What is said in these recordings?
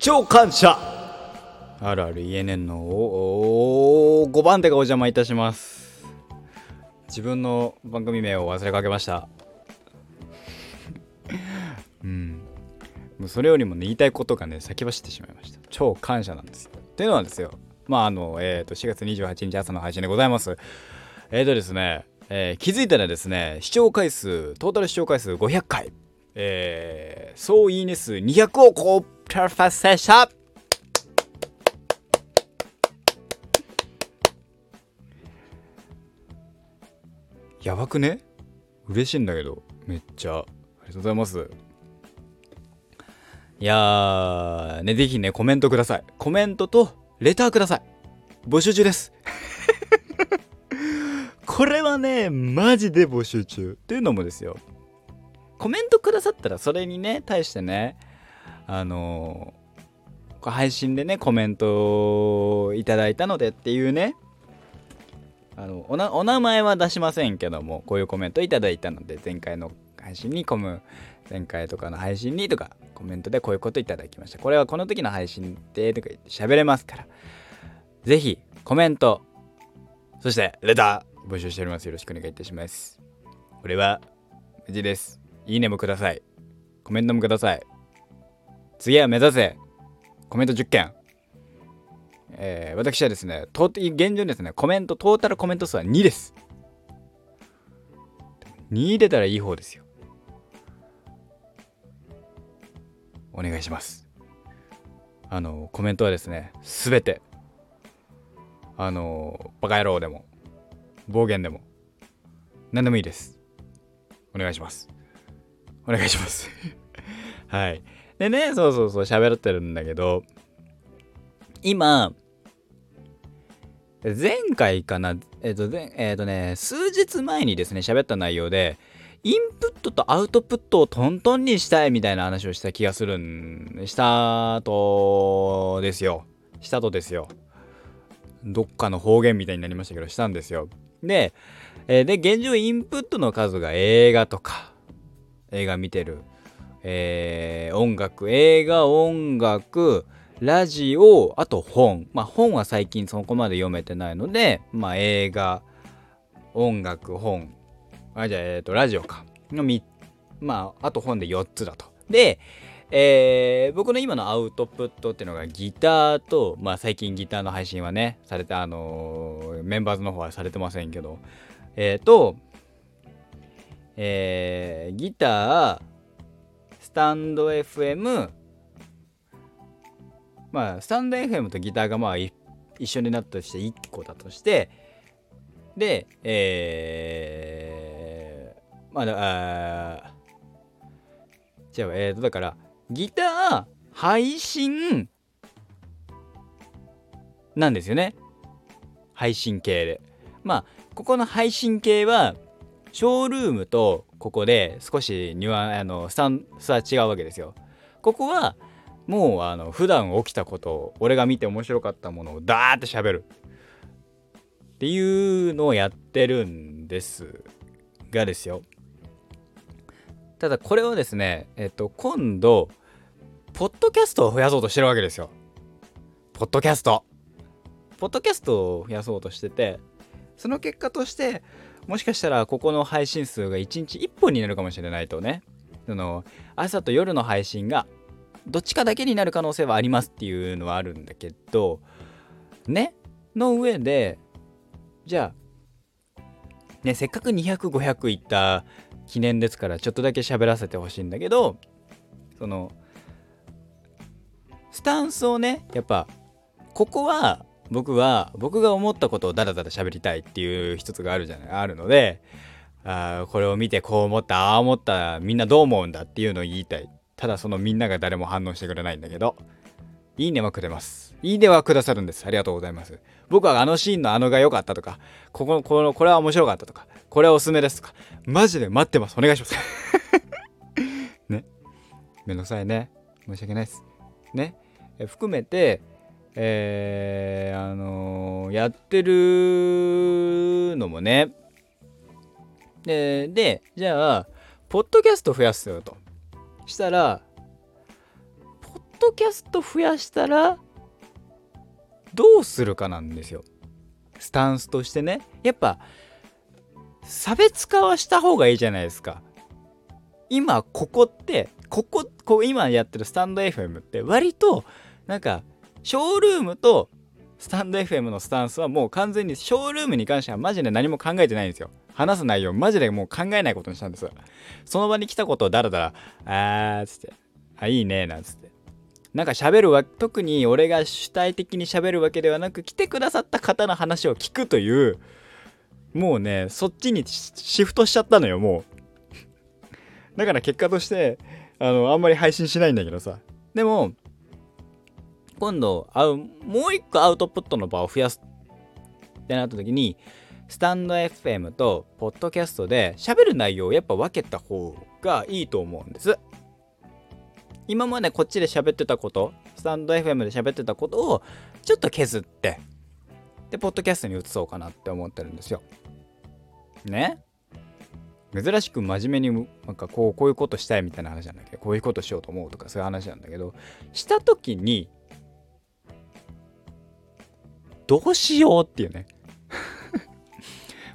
超感謝。あるある ENN の5番手がお邪魔いたします自分の番組名を忘れかけましたうんもうそれよりもね言いたいことがね先走ってしまいました超感謝なんですよっていうのはですよまああのえっ、ー、と4月28日朝の配信でございますえっ、ー、とですね、えー、気づいたらですね視聴回数トータル視聴回数500回えー、総いいね数200を超コープ達成したやばくね？嬉しいんだけど。めっちゃ。ありがとうございます。いやーねぜひねコメントください。コメントとレターください。募集中です。これはねマジで募集中。というのもですよ。コメントくださったらそれにね対してねあのー、配信でねコメントいただいたのでっていうね。あのおなお名前は出しませんけどもこういうコメントいただいたので前回の配信にコム前回とかの配信にとかコメントでこういうこといただきました。これはこの時の配信でとか言って喋れますから。是非コメントそしてレター募集しております。よろしくお願いいたします。これは無事です。いいねもください。コメントもください。次は目指せ。コメント10件。えー、私はですね、と現状ですね、コメント、トータルコメント数は2です。2出たらいい方ですよ。お願いします。あの、コメントはですね、すべて、あの、バカ野郎でも、暴言でも、何でもいいです。お願いします。お願いします はい。でね、そうそうそう、喋ってるんだけど、今、前回かな、えっ、と、えっ、とね、数日前にですね、喋った内容で、インプットとアウトプットをトントンにしたいみたいな話をした気がするん、したとですよ。したとですよ。どっかの方言みたいになりましたけど、したんですよ。で、え、で、現状インプットの数が映画とか、映画見てる、えー、音楽映画音楽ラジオあと本。まあ本は最近そこまで読めてないのでまあ映画音楽本。あじゃあえっ、ー、とラジオか。のみまああと本で4つだと。でえー、僕の今のアウトプットっていうのがギターと、まあ最近ギターの配信はね、された、あのー、メンバーズの方はされてませんけど、えっ、と、えー、ギター、スタンド FM、まあ、スタンド FM とギターがまあ一緒になったとして1個だとして、で、えー、まあ、あ違う、えーと、だから、ギター、配信、なんですよね。配信系で。まあ、ここの配信系は、ショールームとここで少しニュアあのスタンスは違うわけですよ。ここはもうあの普段起きたことを俺が見て面白かったものをダーって喋るっていうのをやってるんですがですよ。ただこれをですね、えっと、今度、ポッドキャストを増やそうとしてるわけですよ。ポッドキャスト。ポッドキャストを増やそうとしてて、その結果として、もしかしたらここの配信数が1日1本になるかもしれないとね。その朝と夜の配信がどっちかだけになる可能性はありますっていうのはあるんだけどね？の上でじゃあねせっかく200500いった記念ですからちょっとだけ喋らせてほしいんだけどそのスタンスをねやっぱここは僕は僕が思ったことをダラダラ喋りたいっていう一つがあるじゃないあるのであこれを見てこう思ったああ思ったみんなどう思うんだっていうのを言いたい。ただそのみんなが誰も反応してくれないんだけどいいねはくれます。いいねはくださるんです。ありがとうございます。僕はあのシーンのあのが良かったとかこここのこれは面白かったとかこれはおすすめですとかマジで待ってます。お願いします。ね。めんどくさいね。申し訳ないです。ね。含めてえー、あのー、やってるのもね。ででじゃあポッドキャスト増やすよと。したらポッドキャスト増やしたらどうするかなんですよ。スタンスとしてね。やっぱ差別化はした方がいいじゃないですか。今ここってこここう今やってるスタンド FM って割となんかショールームとスタンド FM のスタンスはもう完全にショールームに関してはマジで何も考えてないんですよ。話す内容マジでもう考えないことにしたんです。その場に来たことをダラダラあーっつって。あいいねなんつって。なんか喋るわ特に俺が主体的に喋るわけではなく来てくださった方の話を聞くというもうねそっちにシフトしちゃったのよもう。だから結果としてあのあんまり配信しないんだけどさ。でも今度会うもう一個アウトプットの場を増やすってなった時にスタンド FM とポッドキャストで喋る内容をやっぱ分けた方がいいと思うんです。今までこっちで喋ってたことスタンド FM で喋ってたことをちょっと削ってでポッドキャストに移そうかなって思ってるんですよ。ね？珍しく真面目になんかこうこういうことしたいみたいな話なんだけ？どこういうことしようと思うとかそういう話なんだけどした時にどうしようっていうね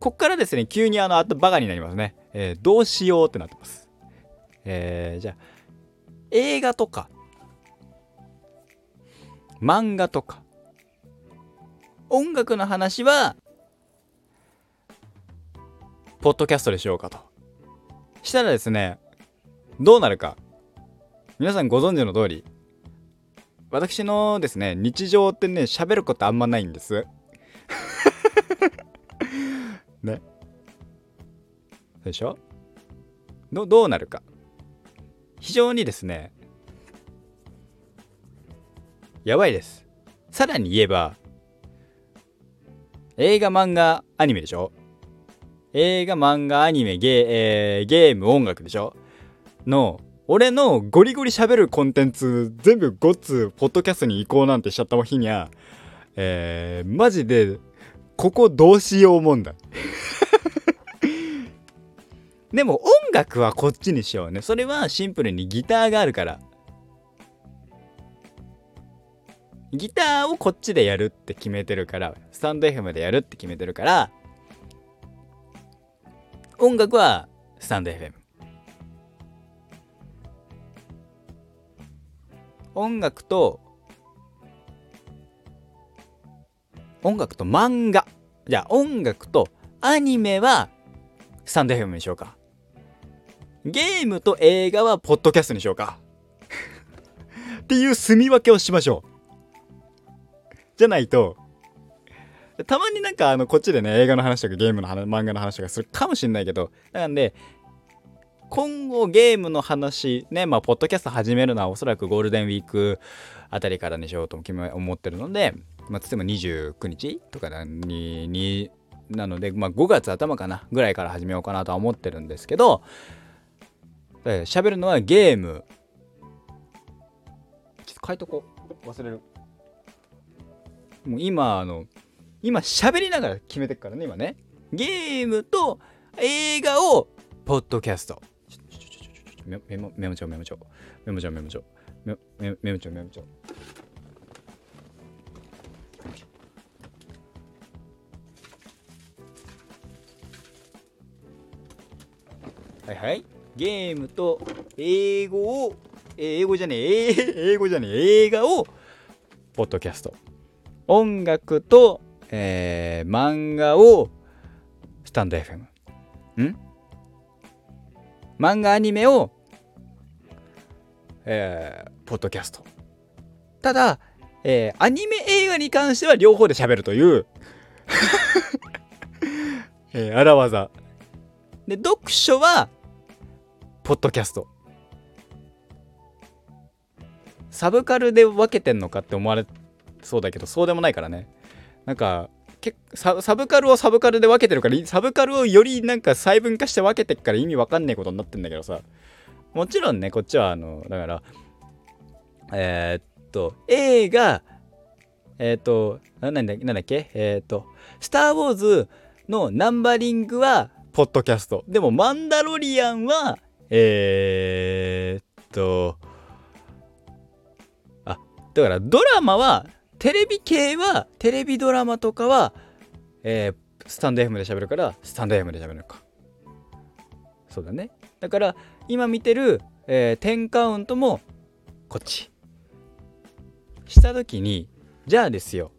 こっからですね急にあのあとバカになりますね、えー、どうしようってなってますえー、じゃあ映画とか漫画とか音楽の話はポッドキャストでしようかと。したらですね、どうなるか。皆さんご存知の通り、私のですね、日常ってね、喋ることあんまないんです。ね。でしょ？どどうなるか。非常にですね、やばいです。さらに言えば、映画、漫画、アニメでしょ？映画、漫画、アニメ、ゲー,、えー、ゲーム、音楽でしょ？の、俺のゴリゴリ喋るコンテンツ全部ごっつポッドキャストに移行なんてしちゃった日にゃ、えー、マジで、ここどうしよう問題。でも音楽はこっちにしようね。それはシンプルにギターがあるから。ギターをこっちでやるって決めてるから、スタンド FM でやるって決めてるから、音楽はスタンド FM 音楽と音楽と漫画。じゃあ音楽とアニメはスタンド FM にしようか。ゲームと映画はポッドキャストにしようか。っていう住み分けをしましょう。じゃないとたまになんかあのこっちでね映画の話とかゲームの話漫画の話とかするかもしんないけど。なんで今後ゲームの話ねまあポッドキャスト始めるのはおそらくゴールデンウィークあたりからにしようと思ってるのでまあ例えば29日とかにになのでまあ5月頭かなぐらいから始めようかなとは思ってるんですけど喋るのはゲーム。ちょっと書いとこう。忘れる。もう今あの今喋りながら決めてくからね今ね。ゲームと映画をポッドキャスト。メモメモ帳メモ帳。メモ帳メモ帳。メモメモ帳メモ帳。はいはい。ゲームと英語を英語じゃねえ。英語じゃねえ。映画をポッドキャスト。音楽とえー、漫画をスタンド FM。ん？漫画アニメを、えー、ポッドキャスト。ただ、えー、アニメ映画に関しては両方で喋るという えー、荒技。で、読書は、ポッドキャスト。サブカルで分けてんのかって思われそうだけど、そうでもないからね。なんかけササブカルをサブカルで分けてるからサブカルをよりなんか細分化して分けてっから意味わかんないことになってんだけどさもちろんねこっちはあのだからえー、っと映画えー、っとなんだなんだっけ？えー、っとスター・ウォーズのナンバリングはポッドキャスト。でもマンダロリアンはえ、っとあだからドラマはテレビ系はテレビドラマとかは、えー、スタンド FM で喋るからスタンド FM で喋るのか。そうだね。だから今見てる、えー、10カウントもこっち。した時にじゃあですよ。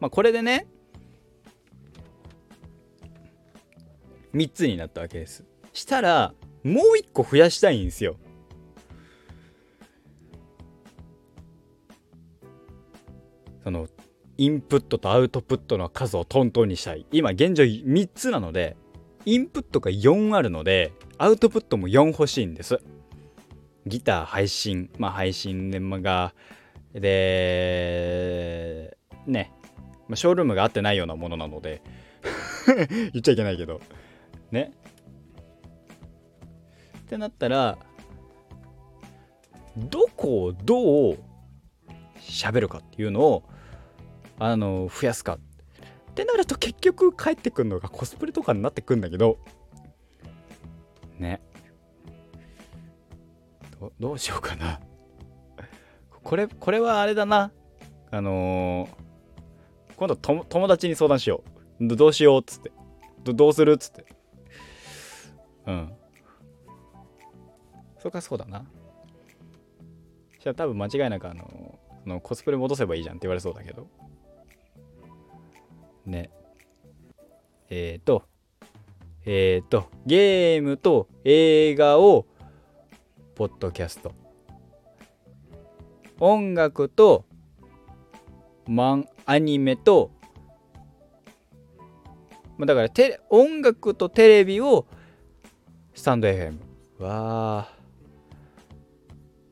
まあこれでね3つになったわけです。したらもう1個増やしたいんですよ。そのインプットとアウトプットの数をトントンにしたい。今現状3つなのでインプットが4あるのでアウトプットも4欲しいんです。ギター配信まあ配信でがでね、まあ、ショールームが合ってないようなものなので 言っちゃいけないけど。ね。ってなったらどこをどう喋るかっていうのをあの増やすかってなると結局帰ってくるのがコスプレとかになってくんだけどね。どどうしようかな。これこれはあれだな。あのー、今度と友達に相談しよう。どうしようっつって。どどうするっつって。うん。そうかそうだな。じゃあ多分間違いなくあののコスプレ戻せばいいじゃんって言われそうだけど。ね。えっ、ー、とえっ、ー、とゲームと映画をポッドキャスト。音楽とマンアニメとまあ、だからテ音楽とテレビをスタンド FM わあ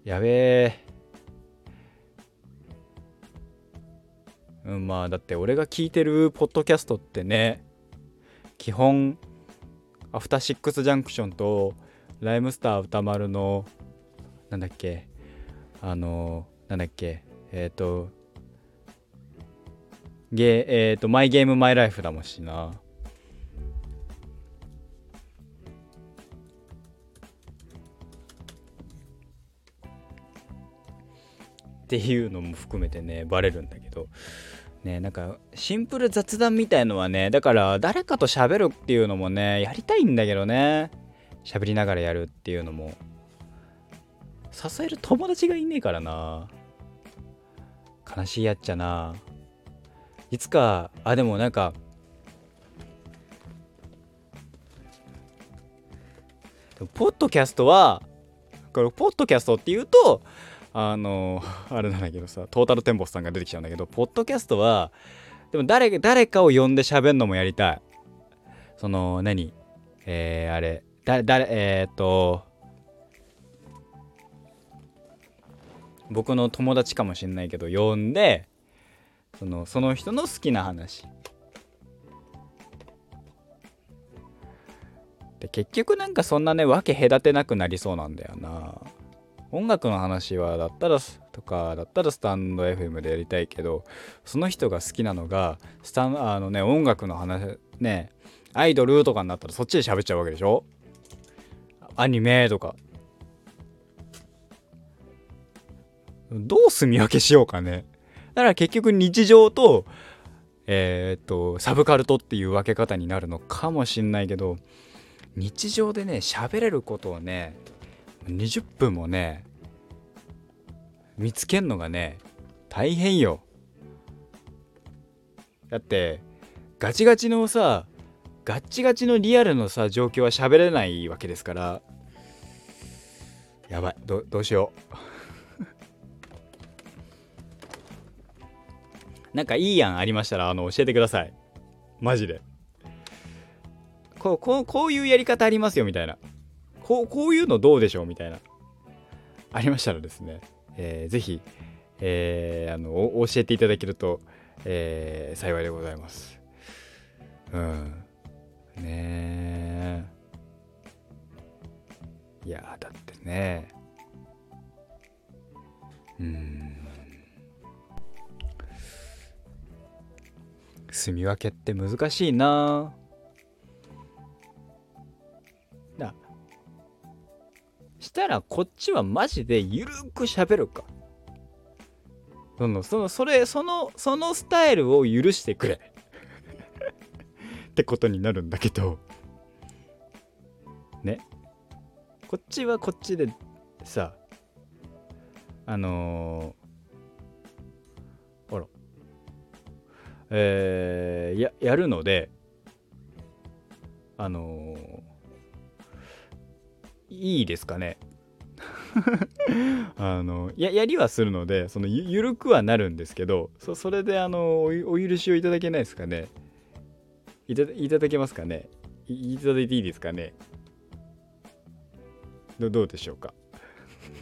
やべえうん、まあだって俺が聞いてるポッドキャストってね基本アフターシックスジャンクションとライムスター歌丸のなんだっけあのなんだっけえっ、ー、とゲえっ、ー、とマイゲームマイライフだもんしな。っていうのも含めてねバレるんだけど。ねなんかシンプル雑談みたいのはねだから誰かと喋るっていうのもねやりたいんだけどね。喋りながらやるっていうのも。支える友達がいねえからな。悲しいやっちゃな。いつかあでもなんかポッドキャストはこれポッドキャストっていうとあの あれなんだけどさトータルテンボスさんが出てきちゃうんだけどポッドキャストはでも誰誰かを呼んで喋るのもやりたい。その何？えー、あれ誰えー、っと僕の友達かもしんないけど呼んでそのその人の好きな話。で結局なんかそんなね分け隔てなくなりそうなんだよな。音楽の話はだったらとかだったらスタンド FM でやりたいけどその人が好きなのがスタンあのね音楽の話ねアイドルとかになったらそっちで喋っちゃうわけでしょ？アニメとか。どう住み分けしようかね？だから結局日常とえー、っとサブカルトっていう分け方になるのかもしんないけど日常でね喋れることをね20分もね見つけんのがね大変よ。だってガチガチのさガッチガチのリアルのさ状況は喋れないわけですから。やばい。どどうしよう。なんかいい案ありましたらあの教えてください。マジで。こうこうこういうやり方ありますよみたいな。こうこういうのどうでしょうみたいな。ありましたらですね、えー、ぜひ、えー、あの教えていただけると、えー、幸いでございます。うん。ねえいやだってね。うん。住み分けって難しいなしたらこっちはマジでゆるく喋るか。そのそのそれそのそのスタイルを許してくれ。ってことになるんだけど。ね。こっちはこっちでさあのー、あら。えー、ややるのであのー、いいですかね。あのややりはするのでそのゆゆるくはなるんですけどそそれであのお許しをいただけないですかね。いたいただけますかね。いいただいていいですかね。どどうでしょうか。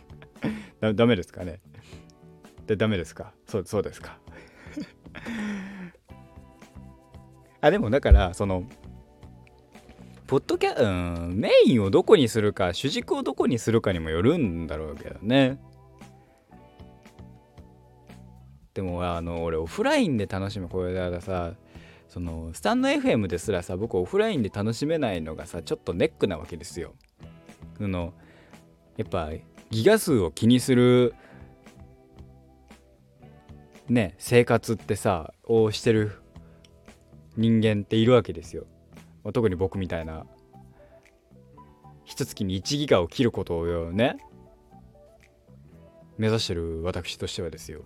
だダメですかね。でダメですか。そうそうですか。あでもだからそのポッドキャうんメインをどこにするか主軸をどこにするかにもよるんだろうけどね。でもあの俺オフラインで楽しむこれださそのスタンド FM ですらさ僕オフラインで楽しめないのがさちょっとネックなわけですよ。そのやっぱギガ数を気にするね生活ってさをしてる人間っているわけですよ。まあ、特に僕みたいな一月に1ギガを切ることをね目指してる私としてはですよ。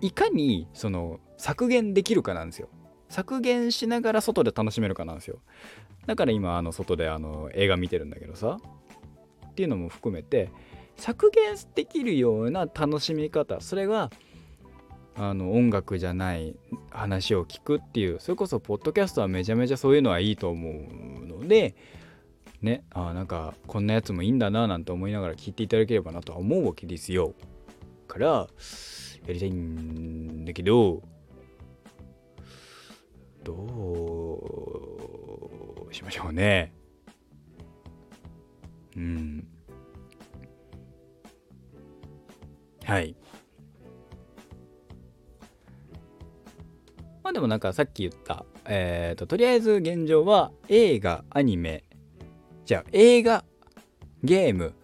いかにその削減できるかなんですよ。削減しながら外で楽しめるかなんですよ。だから今あの外であの映画見てるんだけどさっていうのも含めて削減できるような楽しみ方それがあの音楽じゃない話を聞くっていうそれこそポッドキャストはめちゃめちゃそういうのはいいと思うのでねあなんかこんなやつもいいんだななんて思いながら聞いていただければなとは思うわけですよ。からやりたいんだけどどうしましょうね。うん。はい。でもなんかさっき言った、えっ、ー、と、とりあえず現状は映画、アニメ、じゃあ映画、ゲーム、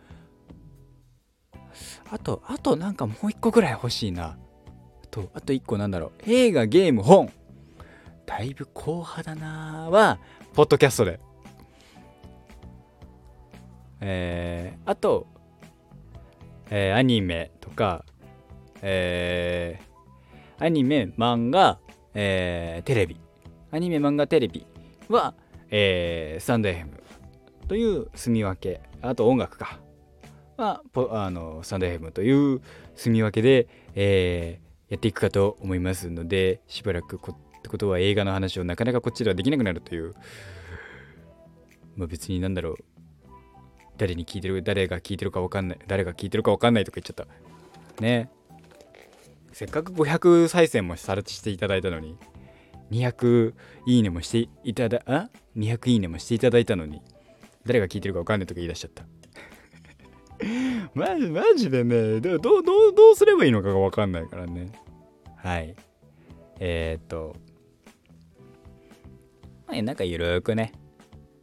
あと、あとなんかもう一個ぐらい欲しいな。あと、あと一個なんだろう。映画、ゲーム、本。だいぶ硬派だなは、ポッドキャストで。えー、あと、えー、アニメとか、えー、アニメ、漫画、えー、テレビ、アニメ、漫画、テレビは、えー、スタンド FM という住み分け、あと音楽か、は、あのスタンド FM という住み分けで、えー、やっていくかと思いますので、しばらくこってことは映画の話をなかなかこっちではできなくなるという、まあ別になんだろう、誰に聞いてる、誰が聞いてるか分かんない、誰が聞いてるか分かんないとか言っちゃった。ね。せっかく500再生もされしていただいたのに、200いいねもしていただ、あ ?200 いいねもしていただいたのに、誰が聞いてるか分かんないとか言い出しちゃった。マジ、マジでね、どう、ど、どうすればいいのかが分かんないからね。はい。えー、っと、まあ、なんかゆるーくね、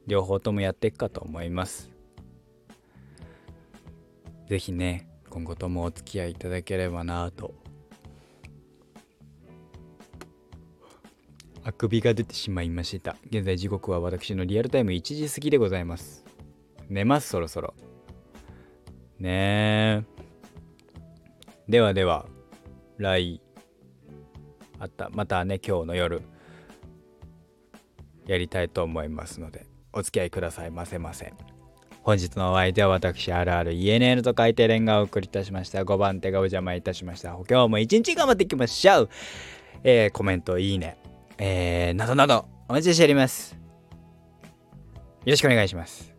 両方ともやっていくかと思います。是非ね、今後ともお付き合いいただければなとあくびが出てしまいました。現在時刻は私のリアルタイム1時過ぎでございます。寝ます、そろそろ。ねえ。ではでは、来、あった、またね、今日の夜、やりたいと思いますので、お付き合いくださいませませ。本日のお相手は私、あるある ENN と書いてレンガをお送りいたしました。5番手がお邪魔いたしました。今日も一日頑張っていきましょう。えー、コメント、いいね。えー、などなどお待ちしております。よろしくお願いします。